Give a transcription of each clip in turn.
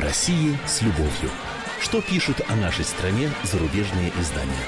России с любовью. Что пишут о нашей стране зарубежные издания?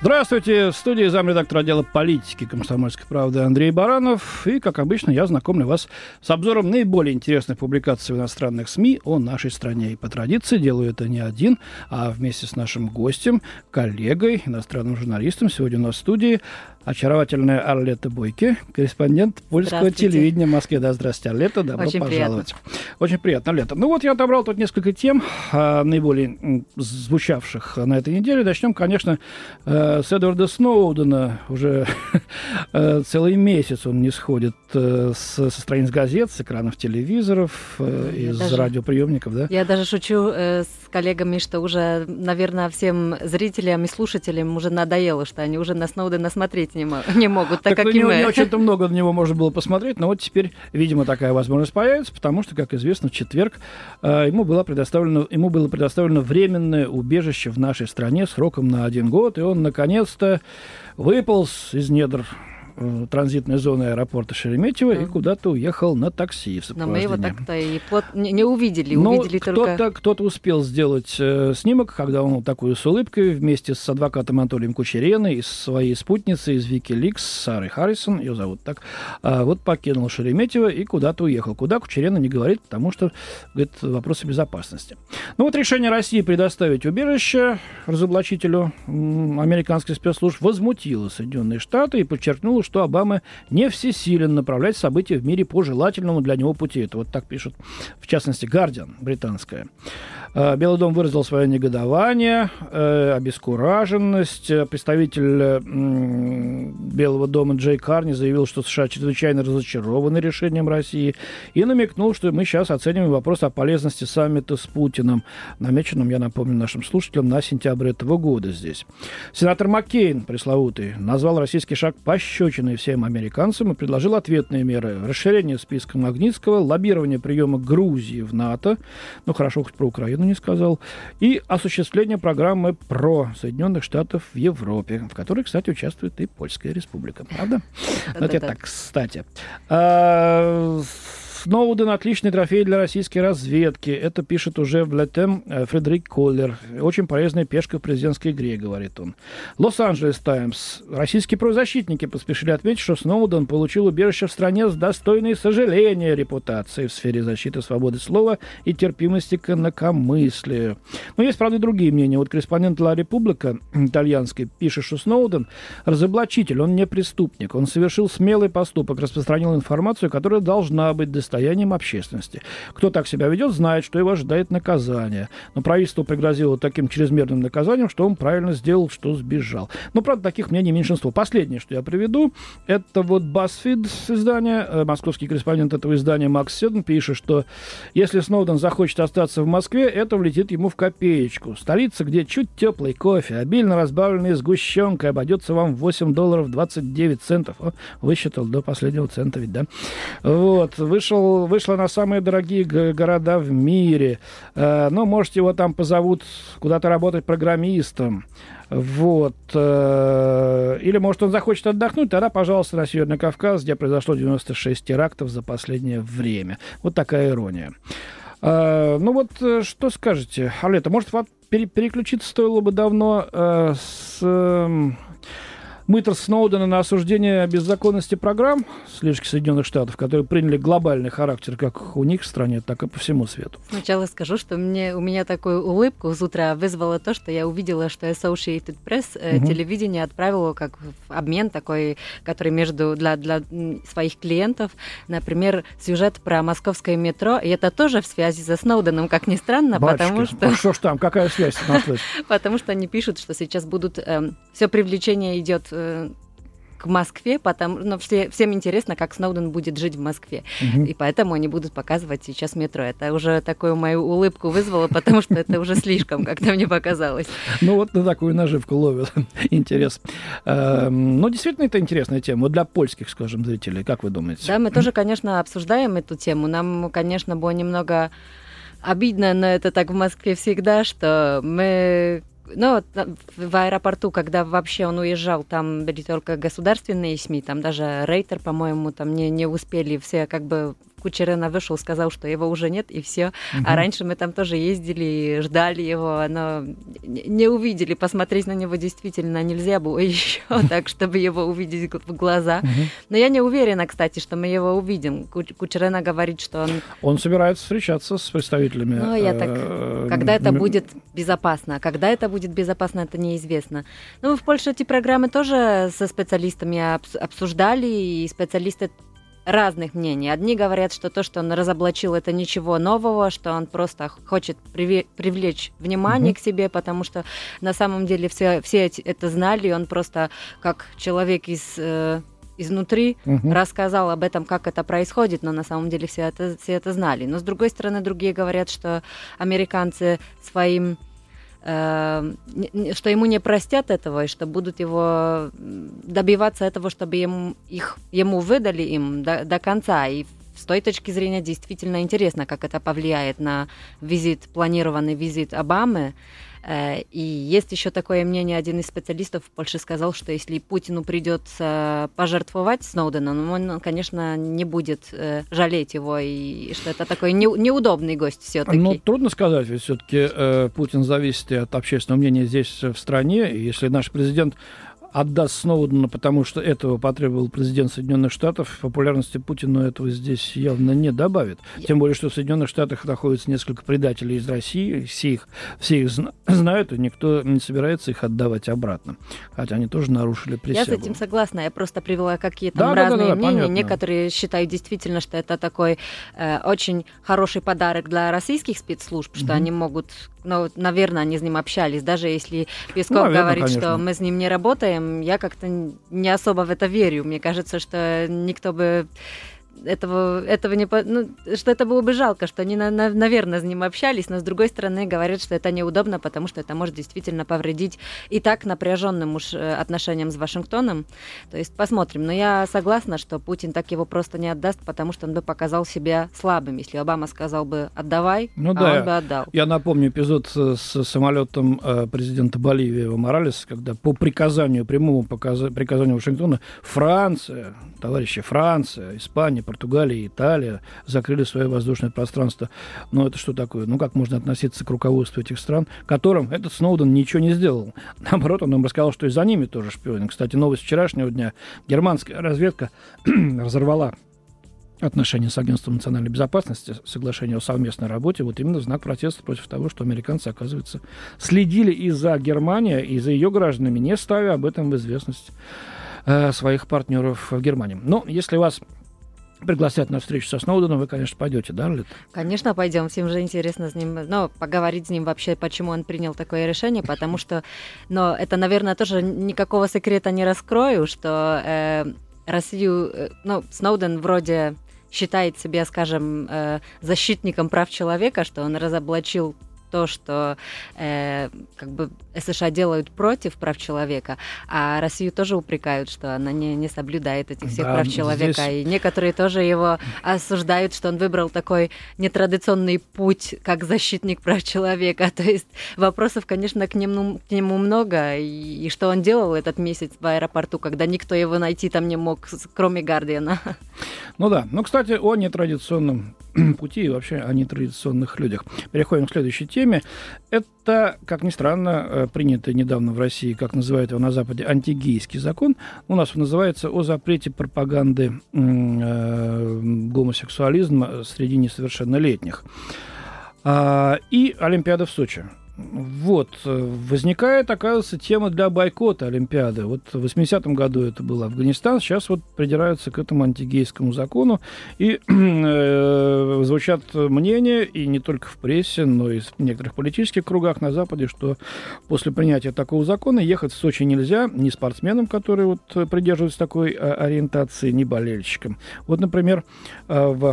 Здравствуйте, в студии замредактора отдела политики комсомольской правды Андрей Баранов. И, как обычно, я знакомлю вас с обзором наиболее интересных публикаций в иностранных СМИ о нашей стране. И по традиции делаю это не один, а вместе с нашим гостем, коллегой, иностранным журналистом. Сегодня у нас в студии очаровательная Арлета Бойки, корреспондент польского телевидения в Москве. Да, здравствуйте, Арлета, добро Очень пожаловать. Приятно. Очень приятно, Арлета. Ну вот я отобрал тут несколько тем, а, наиболее звучавших на этой неделе. Начнем, конечно, э, с Эдварда Сноудена. Уже э, целый месяц он не сходит э, со страниц газет, с экранов телевизоров, из даже, радиоприемников, да? Я даже шучу с коллегами, что уже, наверное, всем зрителям и слушателям уже надоело, что они уже на Сноудена смотреть смотреть не, не могут, так, так как ну, и мы. Не очень-то много на него можно было посмотреть, но вот теперь, видимо, такая возможность появится, потому что, как известно, в четверг э, ему, было предоставлено, ему было предоставлено временное убежище в нашей стране сроком на один год, и он, наконец-то, выполз из недр транзитной зоны аэропорта Шереметьево mm. и куда-то уехал на такси в Но мы его так-то и плот... не, увидели, Но увидели кто-то, только... Кто-то успел сделать э, снимок, когда он такую с улыбкой вместе с адвокатом Анатолием Кучереной и своей спутницей из Викиликс Сарой Харрисон, ее зовут так, э, вот покинул Шереметьево и куда-то уехал. Куда Кучерена не говорит, потому что, говорит, вопросы безопасности. Ну вот решение России предоставить убежище разоблачителю американских спецслужб возмутило Соединенные Штаты и подчеркнуло, что Обама не всесилен направлять события в мире по желательному для него пути. Это вот так пишут, в частности, Гардиан, британская. Э, Белый дом выразил свое негодование, э, обескураженность. Представитель Белого дома Джей Карни заявил, что США чрезвычайно разочарованы решением России и намекнул, что мы сейчас оцениваем вопрос о полезности саммита с Путиным, намеченным, я напомню нашим слушателям, на сентябрь этого года здесь. Сенатор Маккейн, пресловутый, назвал российский шаг пощечиной всем американцам и предложил ответные меры. Расширение списка Магнитского, лоббирование приема Грузии в НАТО, ну хорошо, хоть про Украину Украину не сказал, и осуществление программы про Соединенных Штатов в Европе, в которой, кстати, участвует и Польская Республика. Правда? Это так, кстати. Сноуден – отличный трофей для российской разведки. Это пишет уже в Летем э, Фредерик Коллер. Очень полезная пешка в президентской игре, говорит он. Лос-Анджелес Таймс. Российские правозащитники поспешили отметить, что Сноуден получил убежище в стране с достойной сожаления репутацией в сфере защиты свободы слова и терпимости к инакомыслию. Но есть, правда, и другие мнения. Вот корреспондент Ла Република итальянской пишет, что Сноуден – разоблачитель, он не преступник. Он совершил смелый поступок, распространил информацию, которая должна быть достоверной достоянием общественности. Кто так себя ведет, знает, что его ожидает наказание. Но правительство пригрозило таким чрезмерным наказанием, что он правильно сделал, что сбежал. Но, правда, таких мнений меньшинство. Последнее, что я приведу, это вот BuzzFeed издание, э, московский корреспондент этого издания Макс Седн пишет, что если Сноуден захочет остаться в Москве, это влетит ему в копеечку. Столица, где чуть теплый кофе, обильно разбавленный сгущенкой, обойдется вам в 8 долларов 29 центов. О, высчитал до последнего цента ведь, да? Вот, вышел вышел, вышла на самые дорогие города в мире. Э, ну, может, его там позовут куда-то работать программистом. Вот. Э, или, может, он захочет отдохнуть, тогда, пожалуйста, на Северный Кавказ, где произошло 96 терактов за последнее время. Вот такая ирония. Э, ну вот, что скажете, Алета, может, переключиться стоило бы давно с мытр Сноудена на осуждение беззаконности программ слежки Соединенных Штатов, которые приняли глобальный характер как у них в стране, так и по всему свету. Сначала скажу, что мне, у меня такую улыбку с утра вызвало то, что я увидела, что Associated Press угу. телевидение отправило как обмен такой, который между для, для своих клиентов, например, сюжет про московское метро, и это тоже в связи со Сноуденом, как ни странно, Батюшки, потому что... А что ж там, какая связь? Потому что они пишут, что сейчас будут... Эм, все привлечение идет Э, к Москве, потому, но все, всем интересно, как Сноуден будет жить в Москве. Угу. И поэтому они будут показывать сейчас метро. Это уже такую мою улыбку вызвало, потому что это уже слишком, как-то мне показалось. Ну вот на такую наживку ловят. Интерес. Эм, ну, действительно, это интересная тема для польских, скажем, зрителей. Как вы думаете? Да, мы тоже, конечно, обсуждаем эту тему. Нам, конечно, было немного обидно, но это так в Москве всегда, что мы ну, в аэропорту, когда вообще он уезжал, там были только государственные СМИ, там даже Рейтер, по-моему, там не, не успели все как бы Кучерена вышел, сказал, что его уже нет, и все. Угу. А раньше мы там тоже ездили, ждали его, но не увидели. Посмотреть на него действительно нельзя было еще так, чтобы его увидеть в глаза. Но я не уверена, кстати, что мы его увидим. Кучерена говорит, что он... Он собирается встречаться с представителями... Ну, я так... Э, когда это будет безопасно? Когда это будет безопасно, это неизвестно. Ну, в Польше эти программы тоже со специалистами обсуждали, и специалисты разных мнений. Одни говорят, что то, что он разоблачил, это ничего нового, что он просто хочет привлечь внимание mm-hmm. к себе, потому что на самом деле все, все это знали, и он просто как человек из э, изнутри угу. рассказал об этом, как это происходит, но на самом деле все это, все это знали. Но с другой стороны, другие говорят, что американцы своим что ему не простят этого, и что будут его добиваться этого, чтобы ему, их, ему выдали им до, до конца. И с той точки зрения действительно интересно, как это повлияет на визит, планированный визит Обамы. И есть еще такое мнение, один из специалистов в Польше сказал, что если Путину придется пожертвовать Сноуденом, он, конечно, не будет э, жалеть его, и что это такой неудобный гость все-таки. Ну, трудно сказать, ведь все-таки э, Путин зависит от общественного мнения здесь в стране, и если наш президент отдаст Сноудена, потому что этого потребовал президент Соединенных Штатов, популярности Путину этого здесь явно не добавит. Тем более, что в Соединенных Штатах находится несколько предателей из России, все их, все их знают, и никто не собирается их отдавать обратно. Хотя они тоже нарушили присягу. Я с этим согласна. Я просто привела какие-то да, разные да, да, да, мнения. Понятно. Некоторые считают действительно, что это такой э, очень хороший подарок для российских спецслужб, что mm-hmm. они могут ну, наверное, они с ним общались. Даже если Песков ну, наверное, говорит, конечно. что мы с ним не работаем, я как-то не особо в это верю. Мне кажется, что никто бы этого, этого не... Ну, что это было бы жалко, что они, на, на, наверное, с ним общались, но, с другой стороны, говорят, что это неудобно, потому что это может действительно повредить и так напряженным уж э, отношениям с Вашингтоном. То есть посмотрим. Но я согласна, что Путин так его просто не отдаст, потому что он бы показал себя слабым. Если Обама сказал бы «отдавай», ну, а да. он бы отдал. Я напомню эпизод с самолетом э, президента Боливии Эва Моралес, когда по приказанию, прямому приказанию Вашингтона Франция, товарищи, Франция, Испания, Португалия, Италия закрыли свое воздушное пространство. Но это что такое? Ну, как можно относиться к руководству этих стран, которым этот Сноуден ничего не сделал? Наоборот, он им рассказал, что и за ними тоже шпионы. Кстати, новость вчерашнего дня. Германская разведка разорвала отношения с Агентством национальной безопасности, соглашение о совместной работе, вот именно знак протеста против того, что американцы, оказывается, следили и за Германией, и за ее гражданами, не ставя об этом в известность э, своих партнеров в Германии. Но если вас пригласят на встречу со Сноуденом, вы, конечно, пойдете, да, Лид? Конечно, пойдем. Всем же интересно с ним, ну, поговорить с ним вообще, почему он принял такое решение, потому что, но это, наверное, тоже никакого секрета не раскрою, что э, Россию, э, ну, Сноуден вроде считает себя, скажем, э, защитником прав человека, что он разоблачил то, что э, как бы США делают против прав человека, а Россию тоже упрекают, что она не, не соблюдает этих всех да, прав человека. Здесь... И некоторые тоже его осуждают, что он выбрал такой нетрадиционный путь, как защитник прав человека. То есть вопросов, конечно, к нему, к нему много. И, и что он делал этот месяц в аэропорту, когда никто его найти там не мог, кроме Гардиана. Ну да. Ну, кстати, о нетрадиционном пути и вообще о нетрадиционных людях. Переходим к следующей теме. Это, как ни странно, э, принятый недавно в России, как называют его на Западе, антигейский закон. У нас он называется о запрете пропаганды э, гомосексуализма среди несовершеннолетних. А, и Олимпиада в Сочи. Вот, возникает, оказывается, тема для бойкота Олимпиады. Вот в 80-м году это был Афганистан, сейчас вот придираются к этому антигейскому закону, и э, звучат мнения, и не только в прессе, но и в некоторых политических кругах на Западе, что после принятия такого закона ехать в Сочи нельзя ни спортсменам, которые вот придерживаются такой э, ориентации, ни болельщикам. Вот, например, э, в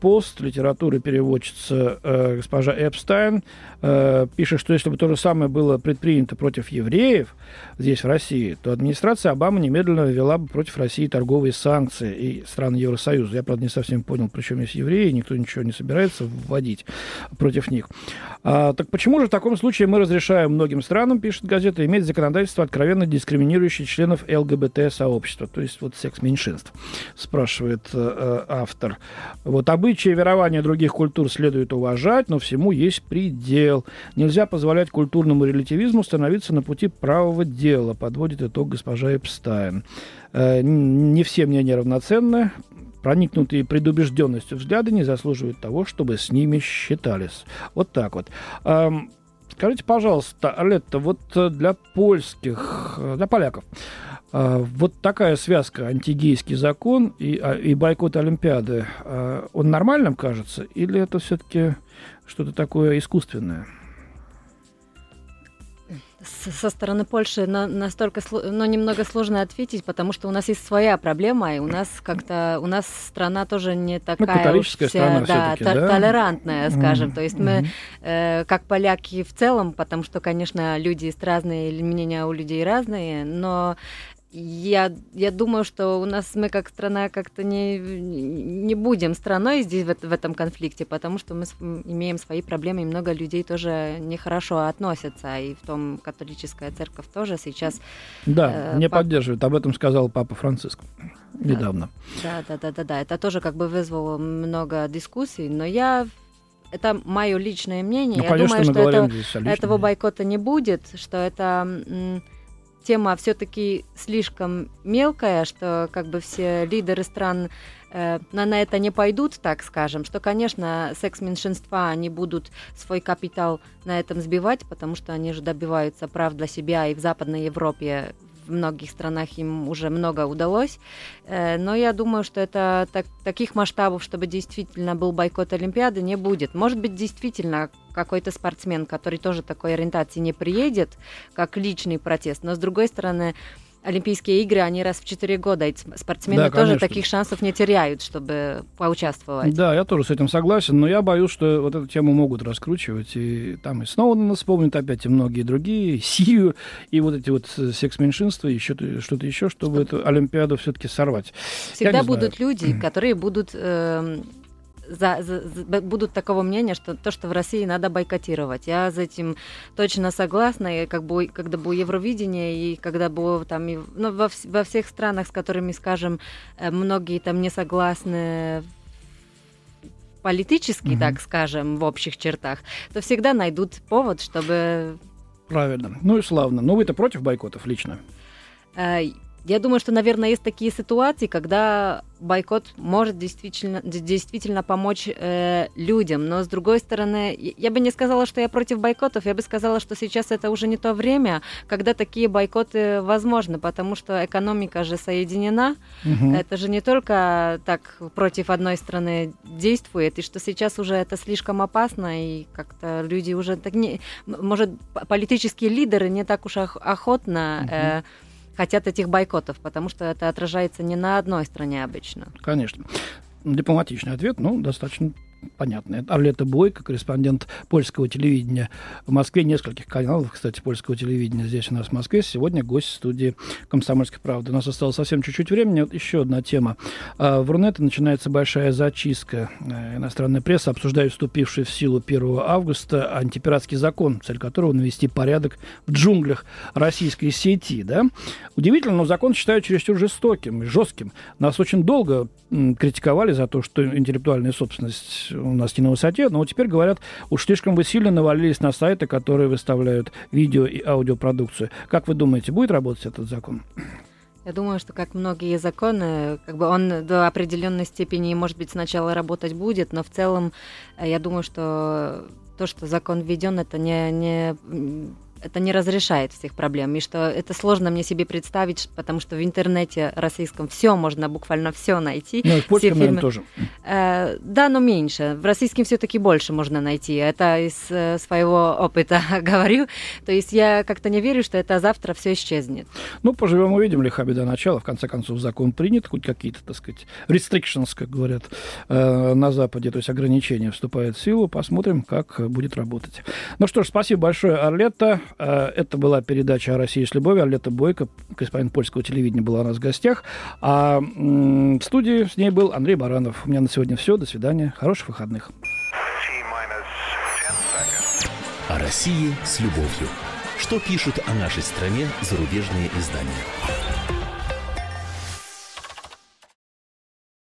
Post литературы переводчица э, госпожа Эпстайн э, пишет, пишет, что если бы то же самое было предпринято против евреев здесь, в России, то администрация Обамы немедленно ввела бы против России торговые санкции и страны Евросоюза. Я, правда, не совсем понял, причем есть евреи, никто ничего не собирается вводить против них. А, так почему же в таком случае мы разрешаем многим странам, пишет газета, иметь законодательство, откровенно дискриминирующее членов ЛГБТ-сообщества, то есть вот секс-меньшинств, спрашивает э, автор. Вот обычаи верования других культур следует уважать, но всему есть предел. Нельзя позволять культурному релятивизму становиться на пути правого дела, подводит итог госпожа Эпстайн. Э, не все мнения равноценны, проникнутые предубежденностью взгляды не заслуживают того, чтобы с ними считались. Вот так вот. Скажите, пожалуйста, Алетта, вот для польских, э, для поляков, э, вот такая связка антигейский закон и, а, и бойкот Олимпиады, он нормальным кажется, или это все-таки что-то такое искусственное? Со стороны Польши на, настолько, но немного сложно ответить, потому что у нас есть своя проблема, и у нас как-то, у нас страна тоже не ну, такая ну, уж вся, страна да, да? толерантная, скажем. Mm-hmm. То есть мы, э, как поляки в целом, потому что, конечно, люди есть разные, мнения у людей разные, но я, я думаю, что у нас мы как страна как-то не, не будем страной здесь в, в этом конфликте, потому что мы имеем свои проблемы, и много людей тоже нехорошо относятся, и в том католическая церковь тоже сейчас... Да, э, не пап... поддерживает, об этом сказал Папа Франциск недавно. Да, да, да, да, да, это тоже как бы вызвало много дискуссий, но я это мое личное мнение. Ну, я конечно, думаю, что это, этого бойкота не будет, что это тема все-таки слишком мелкая, что как бы все лидеры стран э, на, на это не пойдут, так скажем, что, конечно, секс-меньшинства, они будут свой капитал на этом сбивать, потому что они же добиваются прав для себя и в Западной Европе в многих странах им уже много удалось. Э, но я думаю, что это так, таких масштабов, чтобы действительно был бойкот Олимпиады, не будет. Может быть, действительно какой-то спортсмен, который тоже такой ориентации не приедет, как личный протест. Но с другой стороны, Олимпийские игры, они раз в 4 года, и спортсмены да, тоже таких шансов не теряют, чтобы поучаствовать. Да, я тоже с этим согласен, но я боюсь, что вот эту тему могут раскручивать, и там и Сноудена вспомнят опять, и многие другие, Сию, и вот эти вот секс-меньшинства, еще что-то еще, чтобы эту Олимпиаду все-таки сорвать. Всегда будут люди, которые будут э, за, за, за, будут такого мнения, что то, что в России надо бойкотировать. Я с этим точно согласна. И как бы, когда было Евровидение, и когда было там, и, ну, во, во всех странах, с которыми, скажем, э, многие там не согласны политически, угу. так скажем, в общих чертах, то всегда найдут повод, чтобы... Правильно. Ну и славно. Но вы-то против бойкотов лично? Я думаю, что, наверное, есть такие ситуации, когда бойкот может действительно, действительно помочь э, людям. Но, с другой стороны, я бы не сказала, что я против бойкотов, я бы сказала, что сейчас это уже не то время, когда такие бойкоты возможны, потому что экономика же соединена. Угу. Это же не только так против одной страны действует, и что сейчас уже это слишком опасно, и как-то люди уже так не... Может, политические лидеры не так уж охотно... Угу. Э, хотят этих бойкотов, потому что это отражается не на одной стране обычно. Конечно. Дипломатичный ответ, ну, достаточно понятно. Орлета Бойко, корреспондент польского телевидения в Москве, нескольких каналов, кстати, польского телевидения здесь у нас в Москве. Сегодня гость студии «Комсомольской правды». У нас осталось совсем чуть-чуть времени. Вот еще одна тема. А, в Рунете начинается большая зачистка. Э, иностранная пресса обсуждает вступивший в силу 1 августа антипиратский закон, цель которого навести порядок в джунглях российской сети. Да? Удивительно, но закон считают чересчур жестоким и жестким. Нас очень долго критиковали за то, что интеллектуальная собственность у нас не на высоте, но теперь говорят, уж слишком вы сильно навалились на сайты, которые выставляют видео и аудиопродукцию. Как вы думаете, будет работать этот закон? Я думаю, что как многие законы, как бы он до определенной степени, может быть, сначала работать будет, но в целом э, я думаю, что то, что закон введен, это не, не это не разрешает всех проблем, и что это сложно мне себе представить, потому что в интернете российском все можно буквально все найти. Ну, в все фильмы, тоже. Э, да, но меньше. В российском все-таки больше можно найти. Это из э, своего опыта говорю. То есть я как-то не верю, что это завтра все исчезнет. Ну, поживем увидим, лиха беда начала. В конце концов, закон принят, хоть какие-то, так сказать, restrictions, как говорят э, на Западе, то есть ограничения вступают в силу. Посмотрим, как будет работать. Ну что ж, спасибо большое, Орлета. Э, это была передача о России с любовью. Орлета Бойко, корреспондент польского телевидения, была у нас в гостях. А в студии с ней был Андрей Баранов. У меня на сегодня все. До свидания. Хороших выходных. О России с любовью. Что пишут о нашей стране зарубежные издания?